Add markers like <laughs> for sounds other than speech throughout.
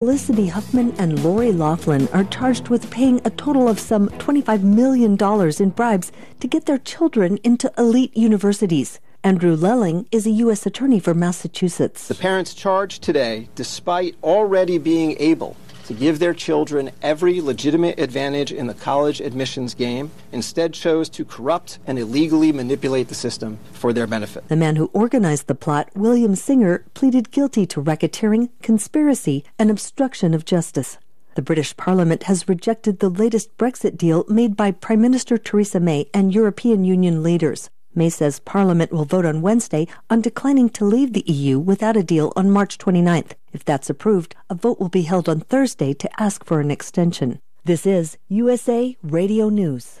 Felicity Huffman and Lori Loughlin are charged with paying a total of some $25 million in bribes to get their children into elite universities. Andrew Lelling is a U.S. attorney for Massachusetts. The parents charged today, despite already being able to give their children every legitimate advantage in the college admissions game, instead chose to corrupt and illegally manipulate the system for their benefit. The man who organized the plot, William Singer, pleaded guilty to racketeering, conspiracy, and obstruction of justice. The British Parliament has rejected the latest Brexit deal made by Prime Minister Theresa May and European Union leaders. May says Parliament will vote on Wednesday on declining to leave the EU without a deal on March 29th. If that's approved, a vote will be held on Thursday to ask for an extension. This is USA Radio News.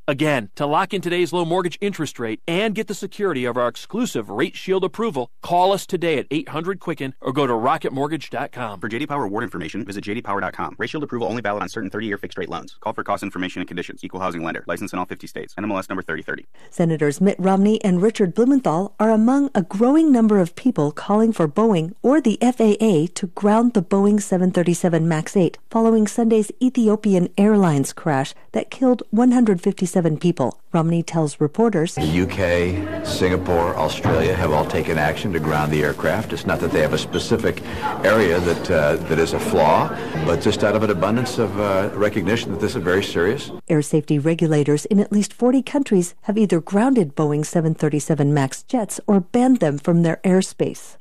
Again, to lock in today's low mortgage interest rate and get the security of our exclusive Rate Shield approval, call us today at 800 Quicken or go to rocketmortgage.com. For JD Power award information, visit jdpower.com. Rate Shield approval only valid on certain 30-year fixed rate loans. Call for cost information and conditions. Equal housing lender. License in all 50 states. NMLS number 3030. Senators Mitt Romney and Richard Blumenthal are among a growing number of people calling for Boeing or the FAA to ground the Boeing 737 MAX 8 following Sunday's Ethiopian Airlines crash that killed 157 people. Romney tells reporters The UK, Singapore, Australia have all taken action to ground the aircraft. It's not that they have a specific area that uh, that is a flaw, but just out of an abundance of uh, recognition that this is very serious. Air safety regulators in at least 40 countries have either grounded Boeing 737 MAX jets or banned them from their airspace.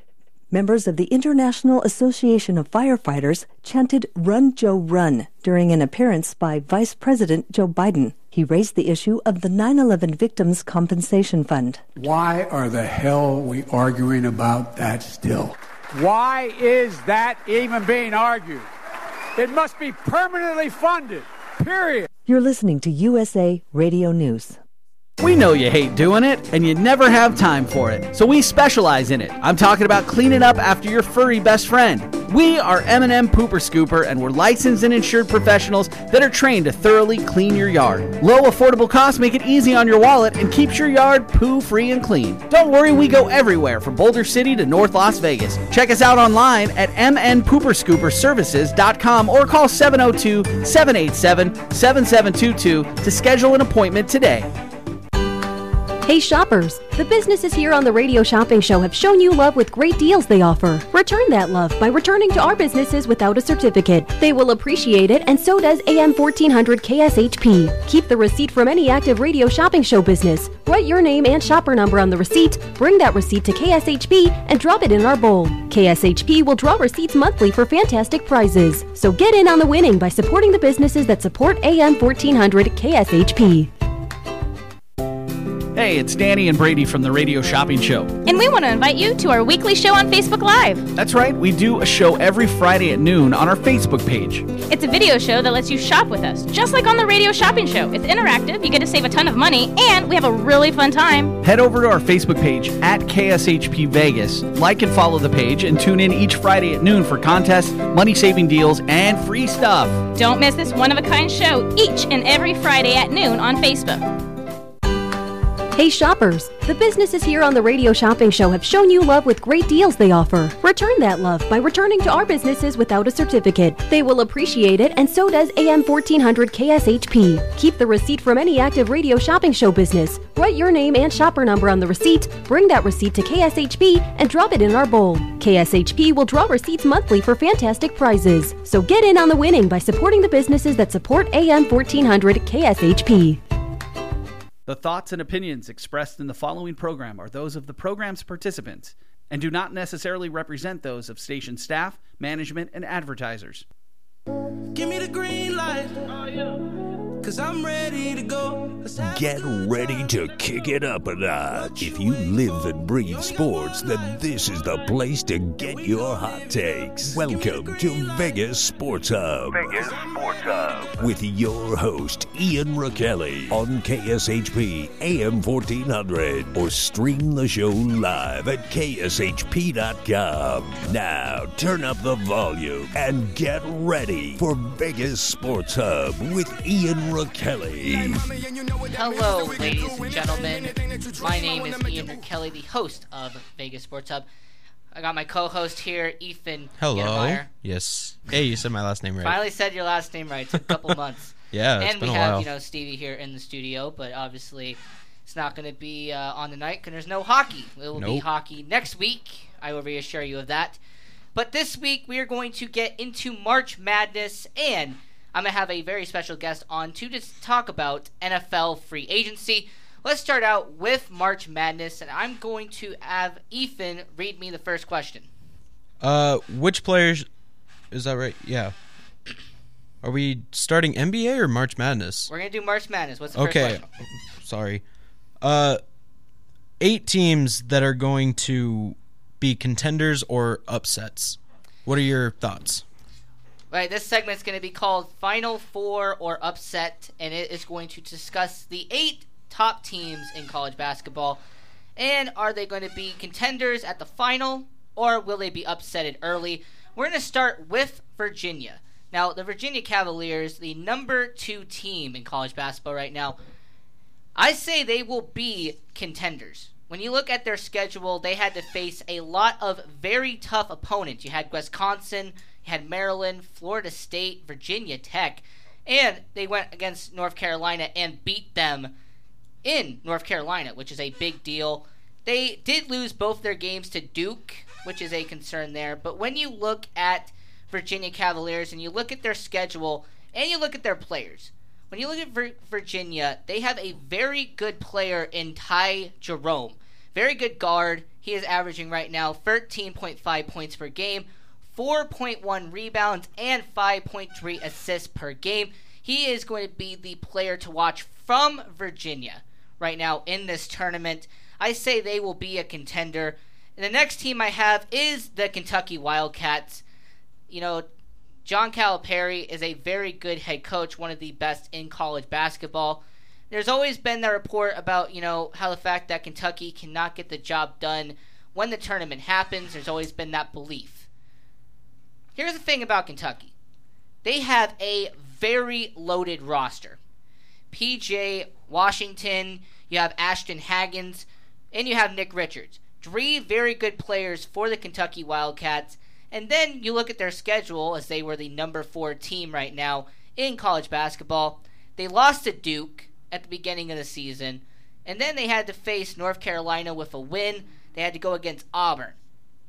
Members of the International Association of Firefighters chanted Run Joe Run during an appearance by Vice President Joe Biden. He raised the issue of the 9 11 Victims Compensation Fund. Why are the hell we arguing about that still? Why is that even being argued? It must be permanently funded, period. You're listening to USA Radio News. We know you hate doing it, and you never have time for it, so we specialize in it. I'm talking about cleaning up after your furry best friend. We are M&M Pooper Scooper, and we're licensed and insured professionals that are trained to thoroughly clean your yard. Low, affordable costs make it easy on your wallet and keeps your yard poo-free and clean. Don't worry, we go everywhere from Boulder City to North Las Vegas. Check us out online at mnpooperscooperservices.com or call 702-787-7722 to schedule an appointment today. Hey shoppers, the businesses here on the Radio Shopping Show have shown you love with great deals they offer. Return that love by returning to our businesses without a certificate. They will appreciate it, and so does AM 1400 KSHP. Keep the receipt from any active Radio Shopping Show business. Write your name and shopper number on the receipt, bring that receipt to KSHP, and drop it in our bowl. KSHP will draw receipts monthly for fantastic prizes. So get in on the winning by supporting the businesses that support AM 1400 KSHP. Hey, it's Danny and Brady from the Radio Shopping Show. And we want to invite you to our weekly show on Facebook Live. That's right, we do a show every Friday at noon on our Facebook page. It's a video show that lets you shop with us, just like on the Radio Shopping Show. It's interactive, you get to save a ton of money, and we have a really fun time. Head over to our Facebook page at KSHP Vegas, like and follow the page, and tune in each Friday at noon for contests, money saving deals, and free stuff. Don't miss this one of a kind show each and every Friday at noon on Facebook. Hey shoppers, the businesses here on the Radio Shopping Show have shown you love with great deals they offer. Return that love by returning to our businesses without a certificate. They will appreciate it, and so does AM 1400 KSHP. Keep the receipt from any active Radio Shopping Show business. Write your name and shopper number on the receipt, bring that receipt to KSHP, and drop it in our bowl. KSHP will draw receipts monthly for fantastic prizes. So get in on the winning by supporting the businesses that support AM 1400 KSHP. The thoughts and opinions expressed in the following program are those of the program's participants and do not necessarily represent those of station staff, management, and advertisers. Give me the green light. Oh, Cause I'm ready to go. Get ready to kick it up a notch. If you live and breathe sports, then this is the place to get your hot takes. Welcome to Vegas Sports Hub. Vegas Sports Hub. With your host, Ian Rakelli on KSHP AM 1400 or stream the show live at KSHP.com. Now, turn up the volume and get ready for Vegas Sports Hub with Ian Rakelli. Hello, ladies and gentlemen. My name is Ian Kelly, the host of Vegas Sports Hub. I got my co-host here, Ethan. Hello. Gettemeyer. Yes. Hey, you said my last name right. Finally said your last name right. It took a couple <laughs> months. Yeah, it's and been we a have while. you know Stevie here in the studio, but obviously it's not going to be uh, on the night because there's no hockey. It will be hockey next week. I will reassure you of that. But this week we are going to get into March Madness, and I'm gonna have a very special guest on to just talk about NFL free agency. Let's start out with March Madness, and I'm going to have Ethan read me the first question. Uh, which players? Is that right? Yeah. Are we starting NBA or March Madness? We're gonna do March Madness. What's the Okay. first question? Sorry. Uh, eight teams that are going to be contenders or upsets. What are your thoughts? Right, this segment is going to be called Final Four or Upset, and it is going to discuss the eight top teams in college basketball. And are they going to be contenders at the final, or will they be upsetted early? We're going to start with Virginia. Now, the Virginia Cavaliers, the number two team in college basketball right now, I say they will be contenders. When you look at their schedule, they had to face a lot of very tough opponents. You had Wisconsin, had Maryland, Florida State, Virginia Tech, and they went against North Carolina and beat them in North Carolina, which is a big deal. They did lose both their games to Duke, which is a concern there. But when you look at Virginia Cavaliers and you look at their schedule and you look at their players, when you look at Vir- Virginia, they have a very good player in Ty Jerome. Very good guard. He is averaging right now 13.5 points per game, 4.1 rebounds, and 5.3 assists per game. He is going to be the player to watch from Virginia right now in this tournament. I say they will be a contender. And the next team I have is the Kentucky Wildcats. You know, John Calipari is a very good head coach, one of the best in college basketball. There's always been that report about, you know, how the fact that Kentucky cannot get the job done when the tournament happens. There's always been that belief. Here's the thing about Kentucky they have a very loaded roster. PJ Washington, you have Ashton Hagans, and you have Nick Richards. Three very good players for the Kentucky Wildcats. And then you look at their schedule as they were the number four team right now in college basketball. They lost to Duke at the beginning of the season, and then they had to face North Carolina with a win. They had to go against Auburn,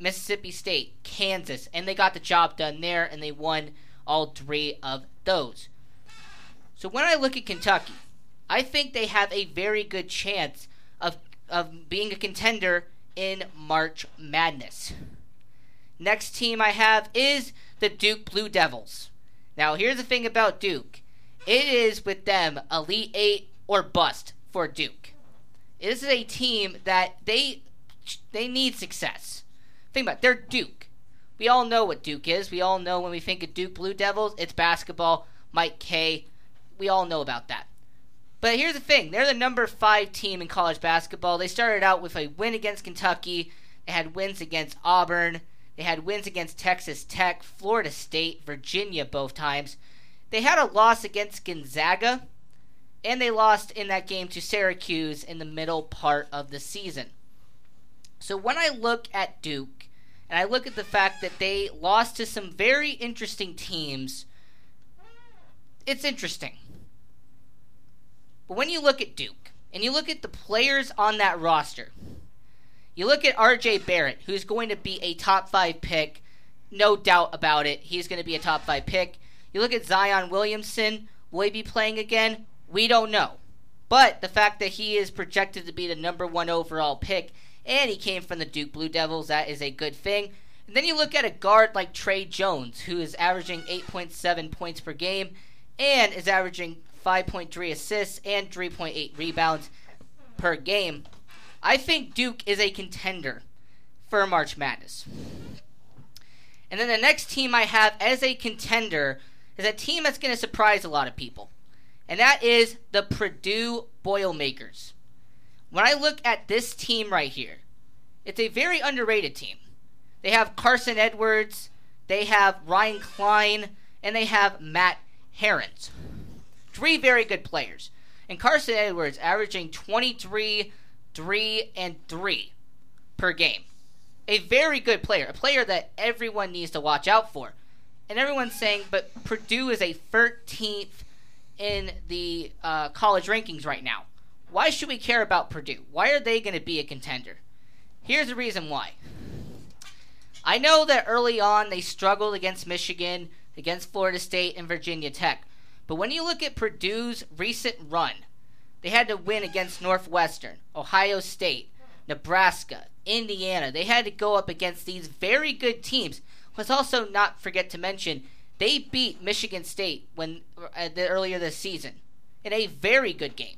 Mississippi State, Kansas, and they got the job done there, and they won all three of those. So when I look at Kentucky, I think they have a very good chance of of being a contender in March Madness. Next team I have is the Duke Blue Devils. Now, here's the thing about Duke it is with them Elite 8 or bust for Duke. This is a team that they they need success. Think about it, they're Duke. We all know what Duke is. We all know when we think of Duke Blue Devils, it's basketball, Mike K. We all know about that. But here's the thing they're the number five team in college basketball. They started out with a win against Kentucky, they had wins against Auburn, they had wins against Texas Tech, Florida State, Virginia both times. They had a loss against Gonzaga, and they lost in that game to Syracuse in the middle part of the season. So when I look at Duke, and I look at the fact that they lost to some very interesting teams, it's interesting. But when you look at Duke, and you look at the players on that roster, you look at RJ Barrett, who's going to be a top five pick, no doubt about it. He's going to be a top five pick. You look at Zion Williamson, will he be playing again? We don't know. But the fact that he is projected to be the number one overall pick, and he came from the Duke Blue Devils, that is a good thing. And then you look at a guard like Tre Jones, who is averaging 8.7 points per game and is averaging 5.3 assists and 3.8 rebounds per game. I think Duke is a contender for March Madness. And then the next team I have as a contender is a team that's going to surprise a lot of people. And that is the Purdue Boilermakers. When I look at this team right here, it's a very underrated team. They have Carson Edwards, they have Ryan Cline, and they have Matt Haarms. Three very good players. And Carson Edwards averaging 23, 3, and 3 per game. A very good player, a player that everyone needs to watch out for. And everyone's saying, but Purdue is a 13th in the uh, college rankings right now. Why should we care about Purdue? Why are they going to be a contender? Here's the reason why. I know that early on they struggled against Michigan, against Florida State, and Virginia Tech. But when you look at Purdue's recent run, they had to win against Northwestern, Ohio State, Nebraska, Indiana. They had to go up against these very good teams. Let's also not forget to mention they beat Michigan State when uh, the, earlier this season in a very good game.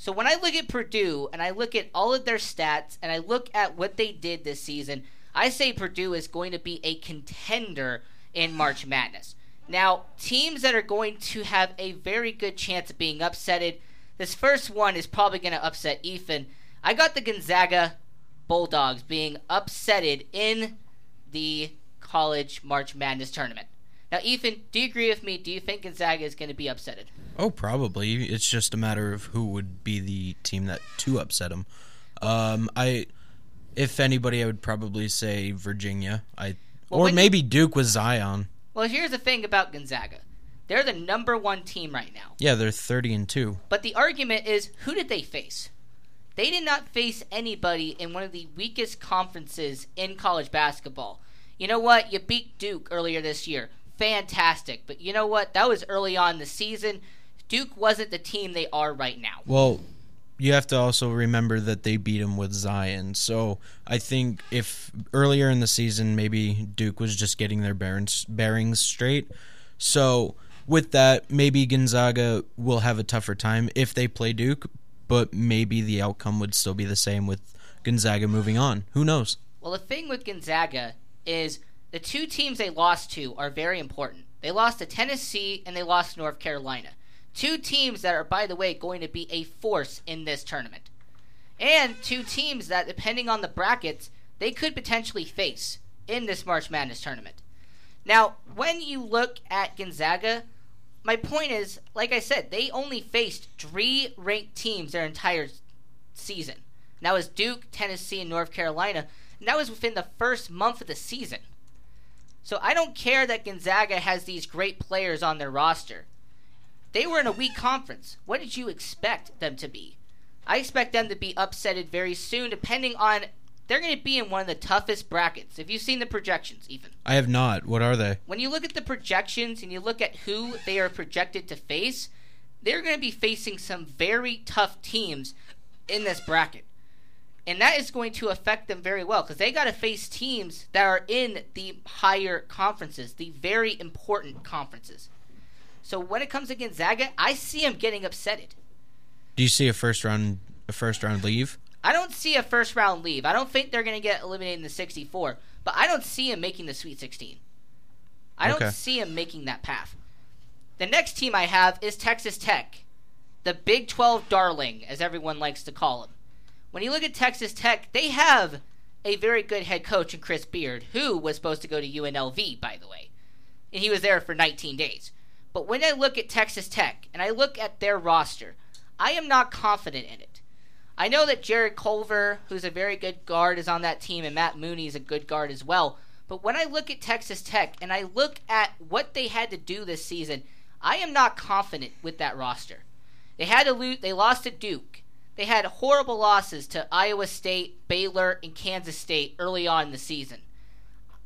So when I look at Purdue and I look at all of their stats and I look at what they did this season, I say Purdue is going to be a contender in March Madness. Now, teams that are going to have a very good chance of being upsetted. This first one is probably going to upset Ethan. I got the Gonzaga Bulldogs being upsetted in the college March Madness tournament. Now, Ethan, do you agree with me? Do you think Gonzaga is going to be upsetted? Oh, probably. It's just a matter of who would be the team that to upset them. Um, I, if anybody, I would probably say Virginia. I Well, or when you- maybe Duke with Zion. Well, here's the thing about Gonzaga. They're the number one team right now. Yeah, they're thirty and two. But the argument is who did they face? They did not face anybody in one of the weakest conferences in college basketball. You know what? You beat Duke earlier this year. Fantastic. But you know what? That was early on in the season. Duke wasn't the team they are right now. Well, you have to also remember that they beat him with Zion. So I think if earlier in the season maybe Duke was just getting their bearings bearings straight. So with that, maybe Gonzaga will have a tougher time if they play Duke, but maybe the outcome would still be the same with Gonzaga moving on. Who knows? Well, the thing with Gonzaga is the two teams they lost to are very important. They lost to Tennessee and they lost to North Carolina. Two teams that are, by the way, going to be a force in this tournament. And two teams that, depending on the brackets, they could potentially face in this March Madness tournament. Now, when you look at Gonzaga, my point is, like I said, they only faced three ranked teams their entire season. And that was Duke, Tennessee, and North Carolina. And that was within the first month of the season. So I don't care that Gonzaga has these great players on their roster. They were in a weak conference. What did you expect them to be? I expect them to be upsetted very soon, depending on. They're going to be in one of the toughest brackets. Have you seen the projections, Ethan? I have not. What are they? When you look at the projections and you look at who they are projected to face, they're going to be facing some very tough teams in this bracket. And that is going to affect them very well because they got to face teams that are in the higher conferences, the very important conferences. So when it comes to Gonzaga, I see him getting upsetted. Do you see a first round a first round leave? I don't see a first round leave. I don't think they're going to get eliminated in the 64, but I don't see him making the Sweet 16. I don't see him making that path. The next team I have is Texas Tech, the Big 12 darling, as everyone likes to call him. When you look at Texas Tech, they have a very good head coach in Chris Beard, who was supposed to go to UNLV, by the way. And he was there for 19 days. But when I look at Texas Tech and I look at their roster, I am not confident in it. I know that Jarrett Culver, who's a very good guard, is on that team, and Matt Mooney is a good guard as well. But when I look at Texas Tech and I look at what they had to do this season, I am not confident with that roster. They had to lose. They lost to Duke. They had horrible losses to Iowa State, Baylor, and Kansas State early on in the season.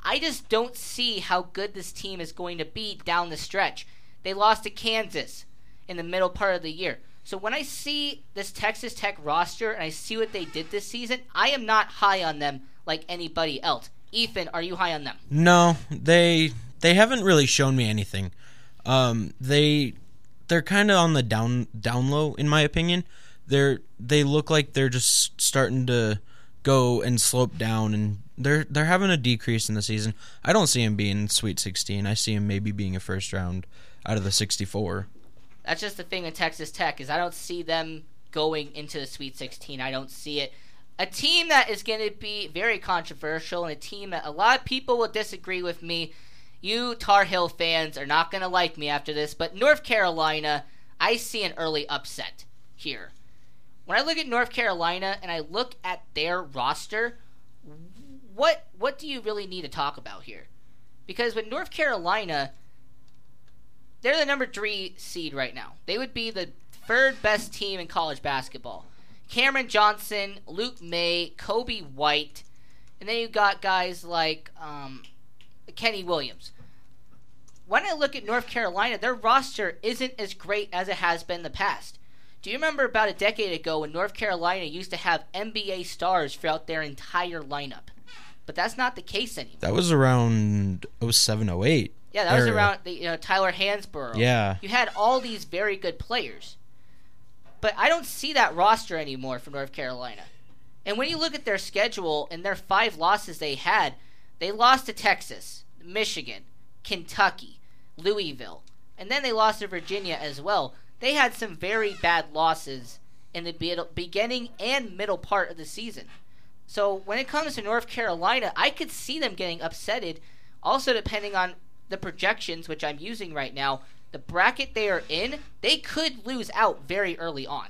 I just don't see how good this team is going to be down the stretch. They lost to Kansas in the middle part of the year. So when I see this Texas Tech roster and I see what they did this season, I am not high on them like anybody else. Ethan, are you high on them? No, they they haven't really shown me anything. Um, they they're kind of on the down down low in my opinion. They're they look like they're just starting to go and slope down, and they're they're having a decrease in the season. I don't see him being Sweet 16. I see him maybe being a first round out of the 64. That's just the thing with Texas Tech is I don't see them going into the Sweet 16. I don't see it. A team that is going to be very controversial and a team that a lot of people will disagree with me. You Tar Heel fans are not going to like me after this, but North Carolina, I see an early upset here. When I look at North Carolina and I look at their roster, what what do you really need to talk about here? Because with North Carolina, they're the number three seed right now. They would be the third best team in college basketball. Cameron Johnson, Luke Maye, Coby White, and then you got guys like um, Kenny Williams. When I look at North Carolina, their roster isn't as great as it has been in the past. Do you remember about a decade ago when North Carolina used to have NBA stars throughout their entire lineup? But that's not the case anymore. That was around 07, 08. Yeah, that was around the you know Tyler Hansbrough. Yeah. you had all these very good players, but I don't see that roster anymore for North Carolina. And when you look at their schedule and their five losses they had, they lost to Texas, Michigan, Kentucky, Louisville, and then they lost to Virginia as well. They had some very bad losses in the beginning and middle part of the season. So when it comes to North Carolina, I could see them getting upsetted. Also, depending on the projections, which I'm using right now, the bracket they are in, they could lose out very early on.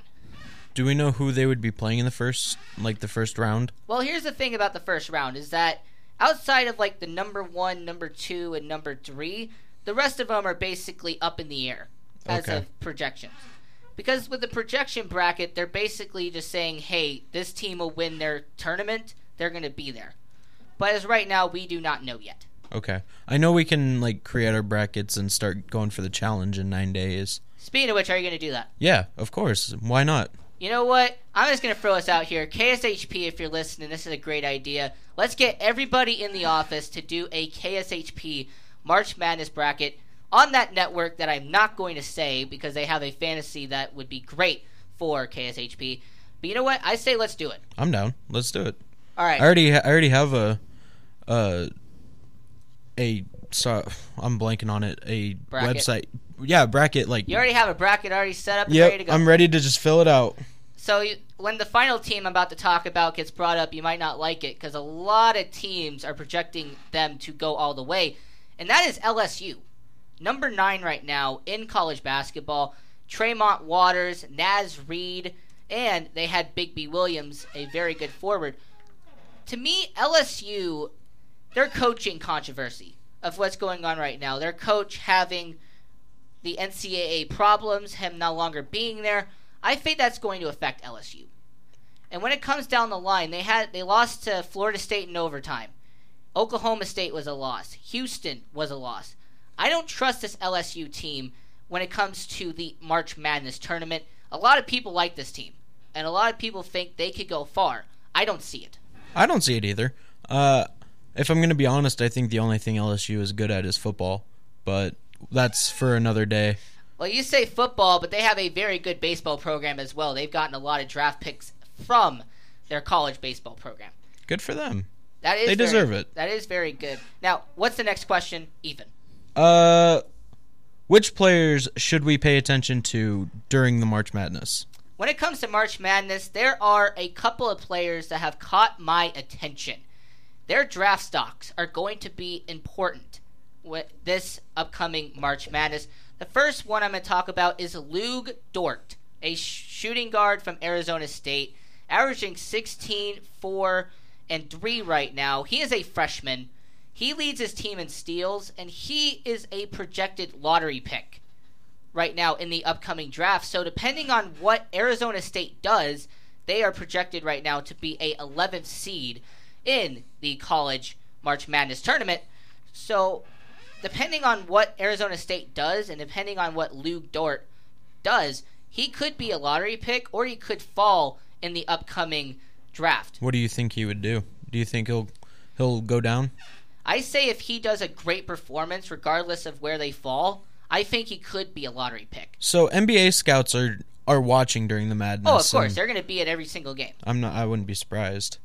Do we know who they would be playing in the first, like the first round? Well, here's the thing about the first round is that outside of like the number one, number two, and number three, the rest of them are basically up in the air as Okay. of projections. Because with the projection bracket, they're basically just saying, hey, this team will win their tournament. They're going to be there. But as right now, we do not know yet. Okay, I know we can like create our brackets and start going for the challenge in nine days. Speaking of which, are you going to do that? Yeah, of course. Why not? You know what? I'm just going to throw us out here. KSHP, if you're listening, this is a great idea. Let's get everybody in the office to do a KSHP March Madness bracket on that network that I'm not going to say because they have a fantasy that would be great for KSHP. But you know what? I say let's do it. I'm down. Let's do it. All right. I already, I already have a, uh, a. So I'm blanking on it. A Bracket? website. Yeah, bracket. Like. You already have a bracket already set up and ready to go. I'm ready to just fill it out. So you, when the final team I'm about to talk about gets brought up, you might not like it because a lot of teams are projecting them to go all the way, and that is LSU, number nine right now in college basketball. Tremont Waters, Naz Reid, and they had Bigby-Williams, a very good forward. To me, LSU, their coaching controversy of what's going on right now. Their coach having the NCAA problems, him no longer being there. I think that's going to affect LSU. And when it comes down the line, they had they lost to Florida State in overtime. Oklahoma State was a loss. Houston was a loss. I don't trust this LSU team when it comes to the March Madness tournament. A lot of people like this team, and a lot of people think they could go far. I don't see it. I don't see it either. Uh, if I'm going to be honest, I think the only thing LSU is good at is football, but that's for another day. Well, you say football, but they have a very good baseball program as well. They've gotten a lot of draft picks from their college baseball program. Good for them. That is They very- deserve it. That is very good. Now, what's the next question? Even. Uh, which players should we pay attention to during the March Madness? When it comes to March Madness, there are a couple of players that have caught my attention. Their draft stocks are going to be important with this upcoming March Madness. The first one I'm going to talk about is Lu Dort, a shooting guard from Arizona State, averaging 16, 4, and 3 right now. He is a freshman. He leads his team in steals, and he is a projected lottery pick right now in the upcoming draft. So depending on what Arizona State does, they are projected right now to be a 11th seed in the college March Madness tournament. So depending on what Arizona State does and depending on what Luke Dort does, he could be a lottery pick or he could fall in the upcoming draft. What do you think he would do? Do you think he'll he'll go down. I say if he does a great performance, regardless of where they fall, I think he could be a lottery pick. So NBA scouts are are watching during the madness. Oh, of course, they're going to be at every single game. I'm not. I wouldn't be surprised.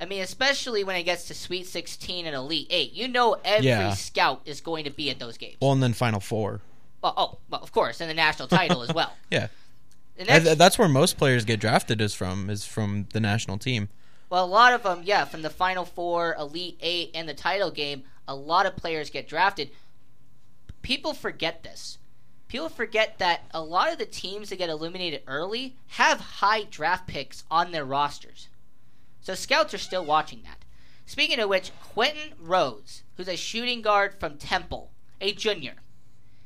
I mean, especially when it gets to Sweet 16 and Elite 8. You know every Yeah. scout is going to be at those games. Well, and then Final Four. Well, oh, well, of course, and the national title as well. <laughs> Yeah. Next, th- that's where most players get drafted is from is from the national team. Well, a lot of them, yeah, from the Final Four, Elite 8, and the title game, a lot of players get drafted. People forget this. People forget that a lot of the teams that get eliminated early have high draft picks on their rosters. So scouts are still watching that. Speaking of which, Quinton Rose, who's a shooting guard from Temple, a junior,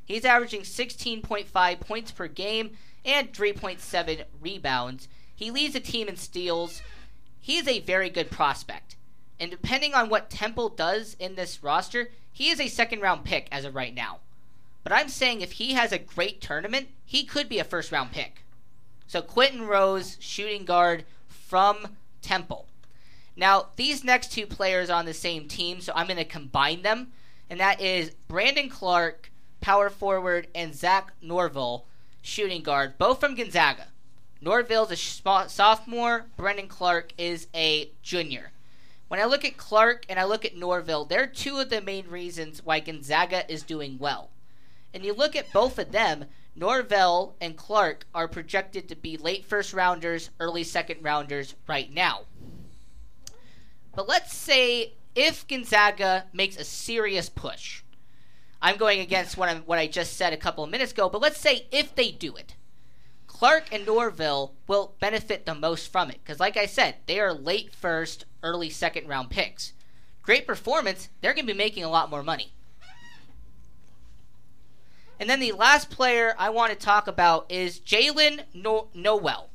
he's averaging 16.5 points per game and 3.7 rebounds. He leads the team in steals. He's a very good prospect. And depending on what Temple does in this roster, he is a second round pick as of right now. But I'm saying if he has a great tournament, he could be a first round pick. So Quinton Rose, shooting guard from Temple. Now, these next two players are on the same team, so I'm going to combine them. And that is Brandon Clarke, power forward, and Zach Norvell, shooting guard, both from Gonzaga. Norvell's a sophomore, Brendan Clarke is a junior. When I look at Clarke and I look at Norvell, they're two of the main reasons why Gonzaga is doing well. And you look at both of them, Norvell and Clarke are projected to be late first rounders, early second rounders right now. But let's say if Gonzaga makes a serious push, I'm going against what, I'm, what I just said a couple of minutes ago, but let's say if they do it, Clarke and Norvell will benefit the most from it. Because, like I said, they are late first, early second round picks. Great performance, they're going to be making a lot more money. And then the last player I want to talk about is Jaylen no- Nowell.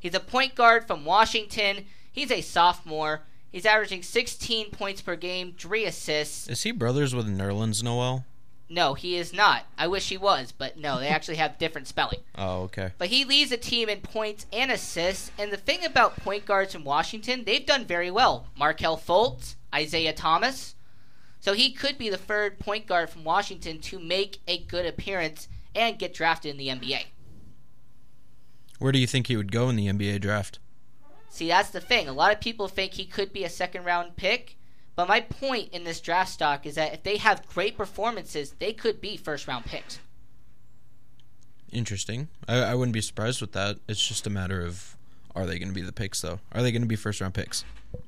He's a point guard from Washington. He's a sophomore. He's averaging 16 points per game, three assists. Is he brothers with Nerlens Noel? No, he is not. I wish he was, but no, they actually have different spelling. <laughs> Oh, okay. But he leads the team in points and assists. And the thing about point guards in Washington, they've done very well. Markelle Fultz, Isaiah Thomas. So he could be the third point guard from Washington to make a good appearance and get drafted in the NBA. Where do you think he would go in the NBA draft? See, that's the thing. A lot of people think he could be a second round pick. But my point in this draft stock is that if they have great performances, they could be first round picks. Interesting. I, I wouldn't be surprised with that. It's just a matter of are they going to be the picks though? Are they going to be first round picks?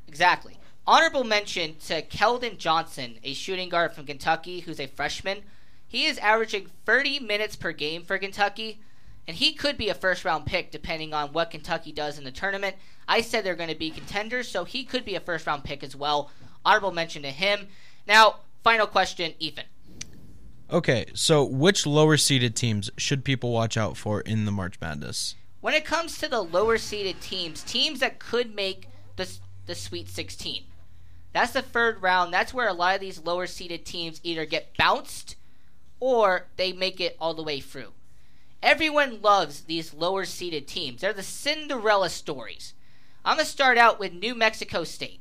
Exactly. Honorable mention to Keldon Johnson, a shooting guard from Kentucky who's a freshman. He is averaging 30 minutes per game for Kentucky, and he could be a first round pick depending on what Kentucky does in the tournament. I said they're going to be contenders, so he could be a first round pick as well. Honorable mention to him. Now, final question, Ethan. Okay, so which lower seeded teams should people watch out for in the March Madness? When it comes to the lower seeded teams, teams that could make the, the Sweet 16, that's the third round. That's where a lot of these lower seeded teams either get bounced or they make it all the way through. Everyone loves these lower seeded teams. They're the Cinderella stories. I'm going to start out with New Mexico State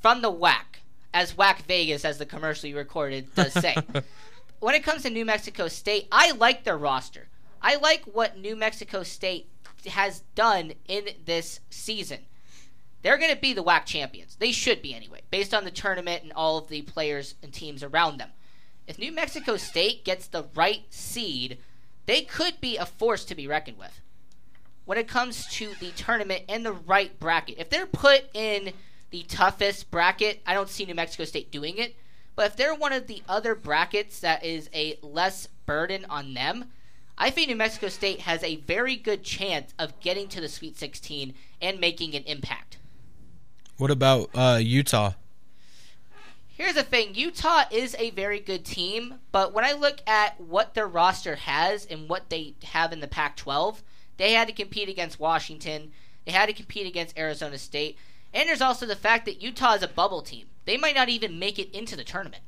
from the WAC, as WAC Vegas, as the commercial you recorded does say. <laughs> when it comes to New Mexico State, I like their roster. I like what New Mexico State has done in this season. They're going to be the WAC champions. They should be anyway, based on the tournament and all of the players and teams around them. If New Mexico State gets the right seed, they could be a force to be reckoned with. When it comes to the tournament and the right bracket, if they're put in the toughest bracket, I don't see New Mexico State doing it. But if they're one of the other brackets that is a less burden on them, I think New Mexico State has a very good chance of getting to the Sweet 16 and making an impact. What about uh, Utah? Here's the thing Utah is a very good team, but when I look at what their roster has and what they have in the Pac 12, they had to compete against Washington, they had to compete against Arizona State, and there's also the fact that Utah is a bubble team. They might not even make it into the tournament.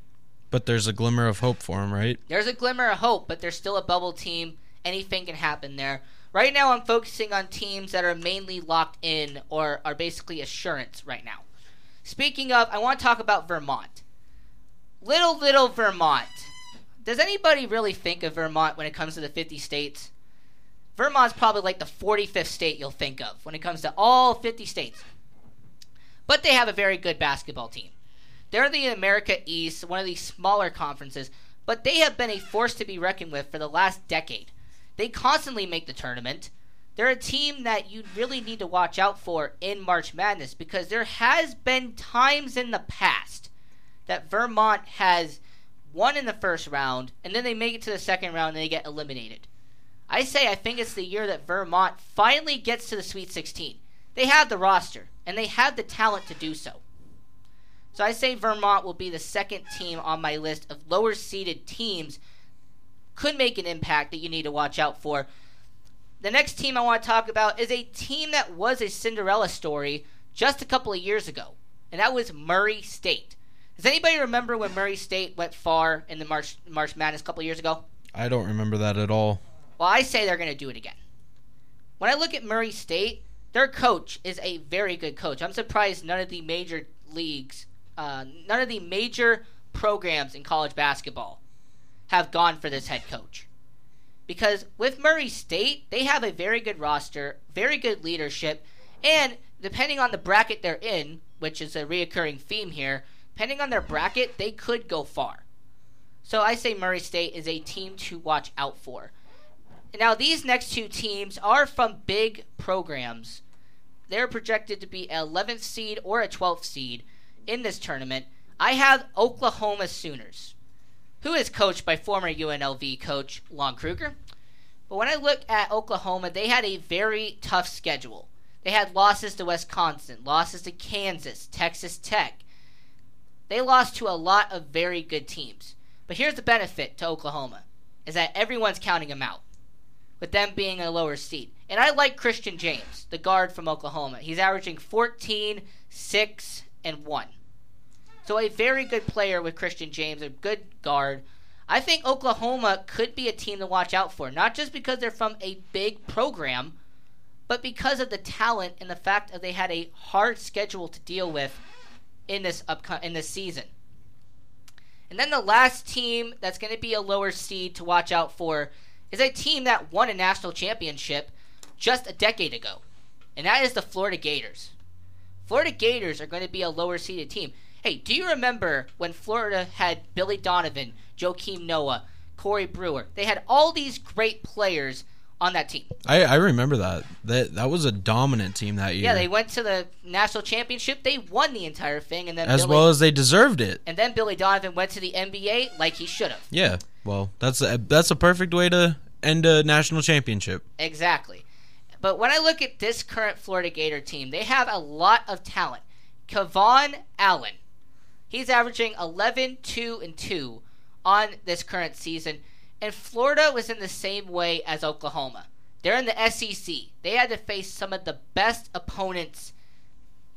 But there's a glimmer of hope for them, right? There's a glimmer of hope, but they're still a bubble team. Anything can happen there. Right now, I'm focusing on teams that are mainly locked in or are basically assurance right now. Speaking of, I want to talk about Vermont. Little, little Vermont. Does anybody really think of Vermont when it comes to the 50 states? Vermont's probably like the 45th state you'll think of when it comes to all 50 states. But they have a very good basketball team. They're the America East, one of the smaller conferences, but they have been a force to be reckoned with for the last decade. They constantly make the tournament. They're a team that you really need to watch out for in March Madness because there has been times in the past that Vermont has won in the first round and then they make it to the second round and they get eliminated. I say I think it's the year that Vermont finally gets to the Sweet 16. They had the roster and they had the talent to do so. So I say Vermont will be the second team on my list of lower seeded teams could make an impact that you need to watch out for. The next team I want to talk about is a team that was a Cinderella story just a couple of years ago, and that was Murray State. Does anybody remember when Murray State went far in the March March Madness a couple of years ago? I don't remember that at all. Well, I say they're going to do it again. When I look at Murray State, their coach is a very good coach. I'm surprised none of the major leagues, uh, none of the major programs in college basketball have gone for this head coach. Because with Murray State, they have a very good roster, very good leadership, and depending on the bracket they're in, which is a reoccurring theme here, depending on their bracket, they could go far. So I say Murray State is a team to watch out for. Now, these next two teams are from big programs. They're projected to be an 11th seed or a 12th seed in this tournament. I have Oklahoma Sooners, who is coached by former UNLV coach Lon Kruger. But when I look at Oklahoma, they had a very tough schedule. They had losses to Wisconsin, losses to Kansas, Texas Tech. They lost to a lot of very good teams. But here's the benefit to Oklahoma is that everyone's counting them out with them being a lower seed. And I like Christian James, the guard from Oklahoma. He's averaging 14, 6, and 1. So a very good player with Christian James, a good guard. I think Oklahoma could be a team to watch out for, not just because they're from a big program, but because of the talent and the fact that they had a hard schedule to deal with in this upco- in this season. And then the last team that's going to be a lower seed to watch out for is a team that won a national championship just a decade ago, and that is the Florida Gators. Florida Gators are going to be a lower seeded team. Hey, do you remember when Florida had Billy Donovan, Joakim Noah, Corey Brewer? They had all these great players on that team. I, I remember that. That that was a dominant team that year. Yeah, they went to the national championship. They won the entire thing, and then as Billy, well as they deserved it. and then Billy Donovan went to the NBA like he should have. Yeah. Well, that's a, that's a perfect way to end a national championship. Exactly. But when I look at this current Florida Gator team, they have a lot of talent. KeVaughn Allen, he's averaging 11, 2, and 2 on this current season. And Florida was in the same way as Oklahoma. They're in the SEC. They had to face some of the best opponents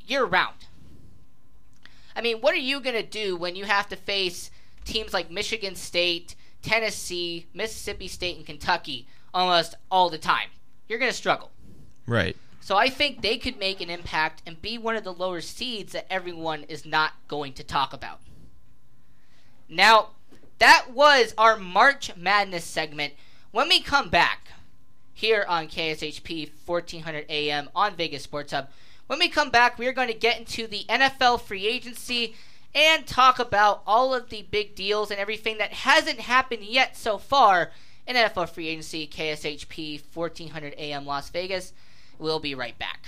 year round. I mean, what are you going to do when you have to face teams like Michigan State, Tennessee, Mississippi State, and Kentucky almost all the time? You're going to struggle. Right. So I think they could make an impact and be one of the lower seeds that everyone is not going to talk about. Now, that was our March Madness segment. When we come back here on KSHP 1400 AM on Vegas Sports Hub, when we come back, we are going to get into the NFL free agency and talk about all of the big deals and everything that hasn't happened yet so far in NFL free agency, KSHP 1400 AM Las Vegas. We'll be right back.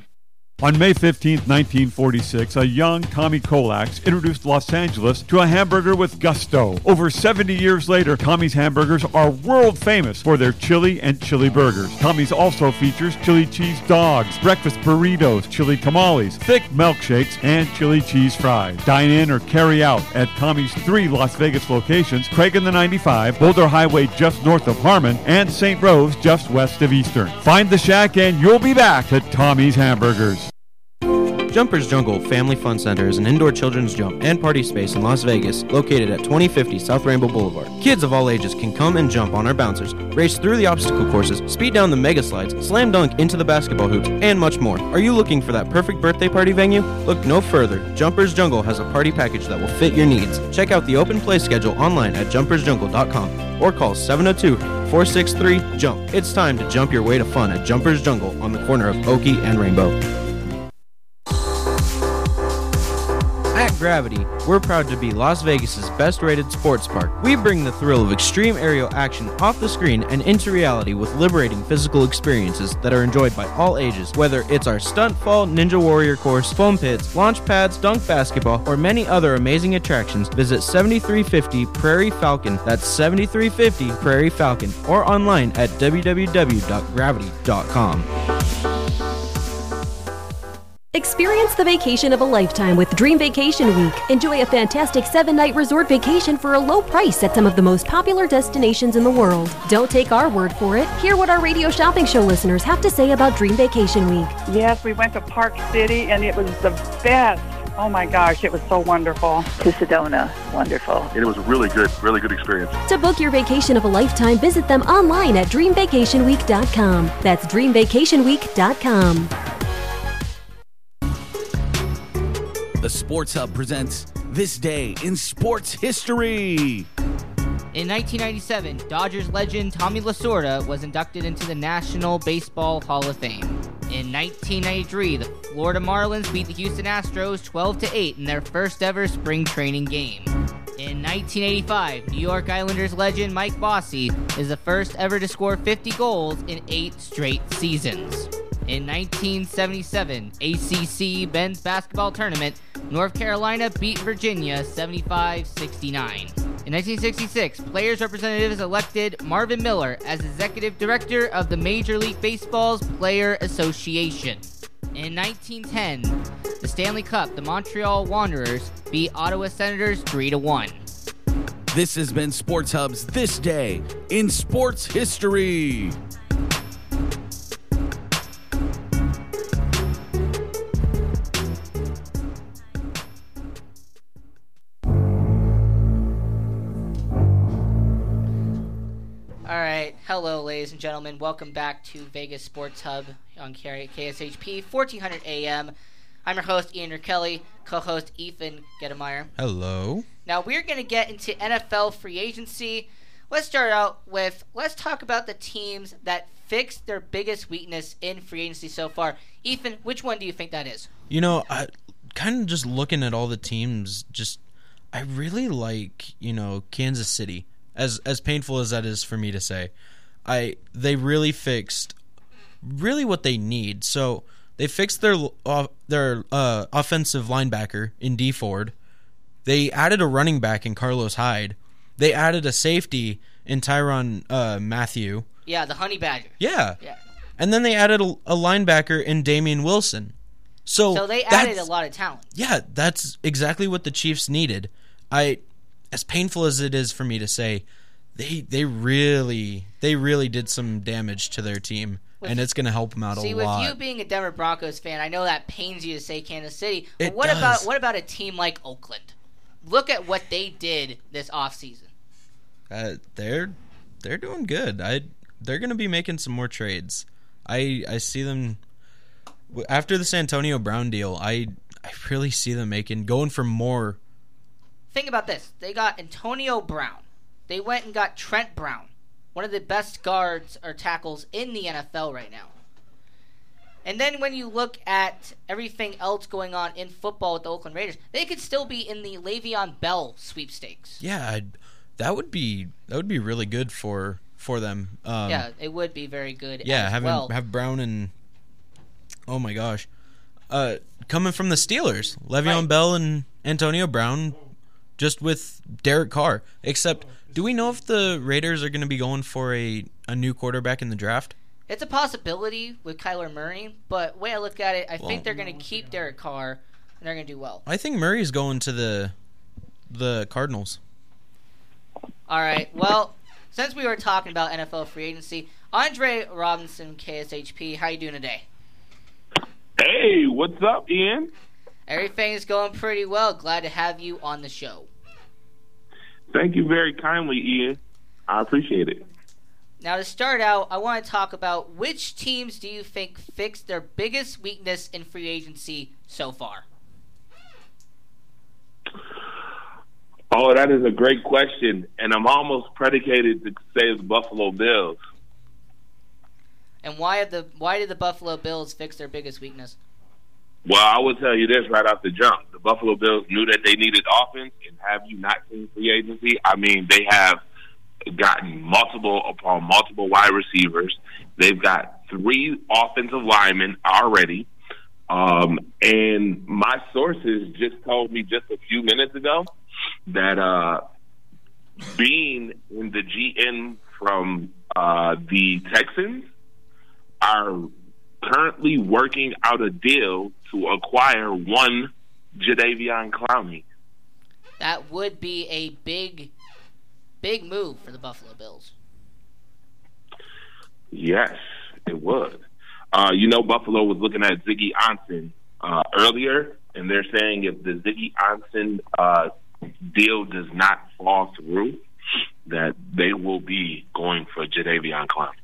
On May 15, 1946, a young Tommy Koulax introduced Los Angeles to a hamburger with gusto. Over 70 years later, Tommy's hamburgers are world famous for their chili and chili burgers. Tommy's also features chili cheese dogs, breakfast burritos, chili tamales, thick milkshakes, and chili cheese fries. Dine in or carry out at Tommy's three Las Vegas locations Craig in the 95, Boulder Highway just north of Harmon, and St. Rose just west of Eastern. Find the shack and you'll be back to Tommy's Hamburgers. Jumpers Jungle Family Fun Center is an indoor children's jump and party space in Las Vegas located at 2050 South Rainbow Boulevard. Kids of all ages can come and jump on our bouncers, race through the obstacle courses, speed down the mega slides, slam dunk into the basketball hoops, and much more. Are you looking for that perfect birthday party venue? Look no further. Jumpers Jungle has a party package that will fit your needs. Check out the open play schedule online at jumpersjungle.com or call 702 463 JUMP. It's time to jump your way to fun at Jumpers Jungle on the corner of Oakey and Rainbow. Gravity, we're proud to be Las Vegas's best rated sports park. We bring the thrill of extreme aerial action off the screen and into reality with liberating physical experiences that are enjoyed by all ages. Whether it's our stunt fall, ninja warrior course, foam pits, launch pads, dunk basketball, or many other amazing attractions, visit 7350 Prairie Falcon. That's 7350 Prairie Falcon or online at www.gravity.com. Experience the vacation of a lifetime with Dream Vacation Week. Enjoy a fantastic seven night resort vacation for a low price at some of the most popular destinations in the world. Don't take our word for it. Hear what our radio shopping show listeners have to say about Dream Vacation Week. Yes, we went to Park City and it was the best. Oh my gosh, it was so wonderful. To Sedona, wonderful. It was a really good, really good experience. To book your vacation of a lifetime, visit them online at dreamvacationweek.com. That's dreamvacationweek.com. The Sports Hub presents This Day in Sports History. In 1997, Dodgers legend Tommy Lasorda was inducted into the National Baseball Hall of Fame. In 1993, the Florida Marlins beat the Houston Astros 12 to 8 in their first ever spring training game. In 1985, New York Islanders legend Mike Bossy is the first ever to score 50 goals in 8 straight seasons. In 1977, ACC men's basketball tournament, North Carolina beat Virginia 75 69. In 1966, Players Representatives elected Marvin Miller as Executive Director of the Major League Baseball's Player Association. In 1910, the Stanley Cup, the Montreal Wanderers beat Ottawa Senators 3 1. This has been Sports Hub's This Day in Sports History. Hello, ladies and gentlemen. Welcome back to Vegas Sports Hub on KSHP 1400 AM. I'm your host Ian Kelly, co-host Ethan Gettemeyer. Hello. Now we're going to get into NFL free agency. Let's start out with let's talk about the teams that fixed their biggest weakness in free agency so far. Ethan, which one do you think that is? You know, I kind of just looking at all the teams, just I really like you know Kansas City. As as painful as that is for me to say, I they really fixed really what they need. So they fixed their uh, their uh, offensive linebacker in Dee Ford. They added a running back in Carlos Hyde. They added a safety in Tyrann uh, Mathieu. Yeah, the Honey Badger. Yeah. Yeah. And then they added a, a linebacker in Damian Wilson. So So they added a lot of talent. yeah, that's exactly what the Chiefs needed. I as painful as it is for me to say, they they really they really did some damage to their team With- and it's going to help them out See, a lot. See, with you being a Denver Broncos fan, I know that pains you to say Kansas City. But It what does. about what about a team like Oakland? Look at what they did this offseason. uh, they're they're doing good. I they're going to be making some more trades. I I see them after this Antonio Brown deal. I I really see them making going for more. Think about this. They got Antonio Brown. They went and got Trent Brown, one of the best guards or tackles in the NFL right now. And then when you look at everything else going on in football with the Oakland Raiders, they could still be in the Le'Veon Bell sweepstakes. Yeah, i that would be that would be really good for for them. Um, yeah, it would be very good. yeah, having well. have Brown and oh my gosh, uh, coming from the Steelers, Le'Veon Bell and Antonio Brown, just with Derek Carr. Except, do we know if the Raiders are going to be going for a a new quarterback in the draft? It's a possibility with Kyler Murray, but way I look at it, I Well- think they're going to keep Derek Carr and they're going to do well. I think Murray's going to the the Cardinals. All right. Well, since we were talking about NFL free agency, Andre Robinson, KSHP, how you doing today? Hey, what's up, Ian? Everything's going pretty well. Glad to have you on the show. Thank you very kindly, Ian. I appreciate it. Now, to start out, I want to talk about which teams do you think fixed their biggest weakness in free agency so far? Oh, that is a great question, and I'm almost predicated to say it's Buffalo Bills. And why have the why did the Buffalo Bills fix their biggest weakness? Well, I will tell you this right off the jump: the Buffalo Bills knew that they needed offense, and have you not seen free agency? I mean, they have gotten multiple upon multiple wide receivers. They've got three offensive linemen already. Um, and my sources just told me just a few minutes ago that uh, being in the GM from uh, the Texans are currently working out a deal to acquire one Jadeveon Clowney. That would be a big, big move for the Buffalo Bills. Yes, it would. Uh, you know, Buffalo was looking at Ziggy Ansah uh, earlier, and they're saying if the Ziggy Ansah uh, deal does not fall through, that they will be going for Jadavion Clowney.